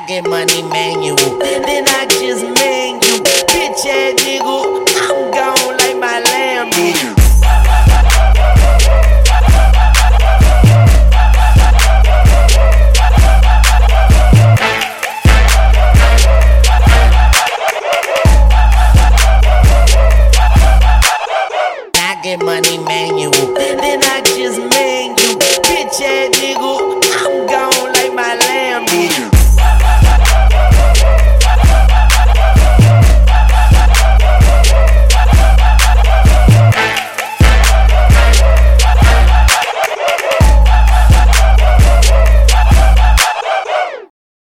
I get money manual. Then I just man you. Bitch ass nigga, I'm gone like my lamb bitch. I get money manual.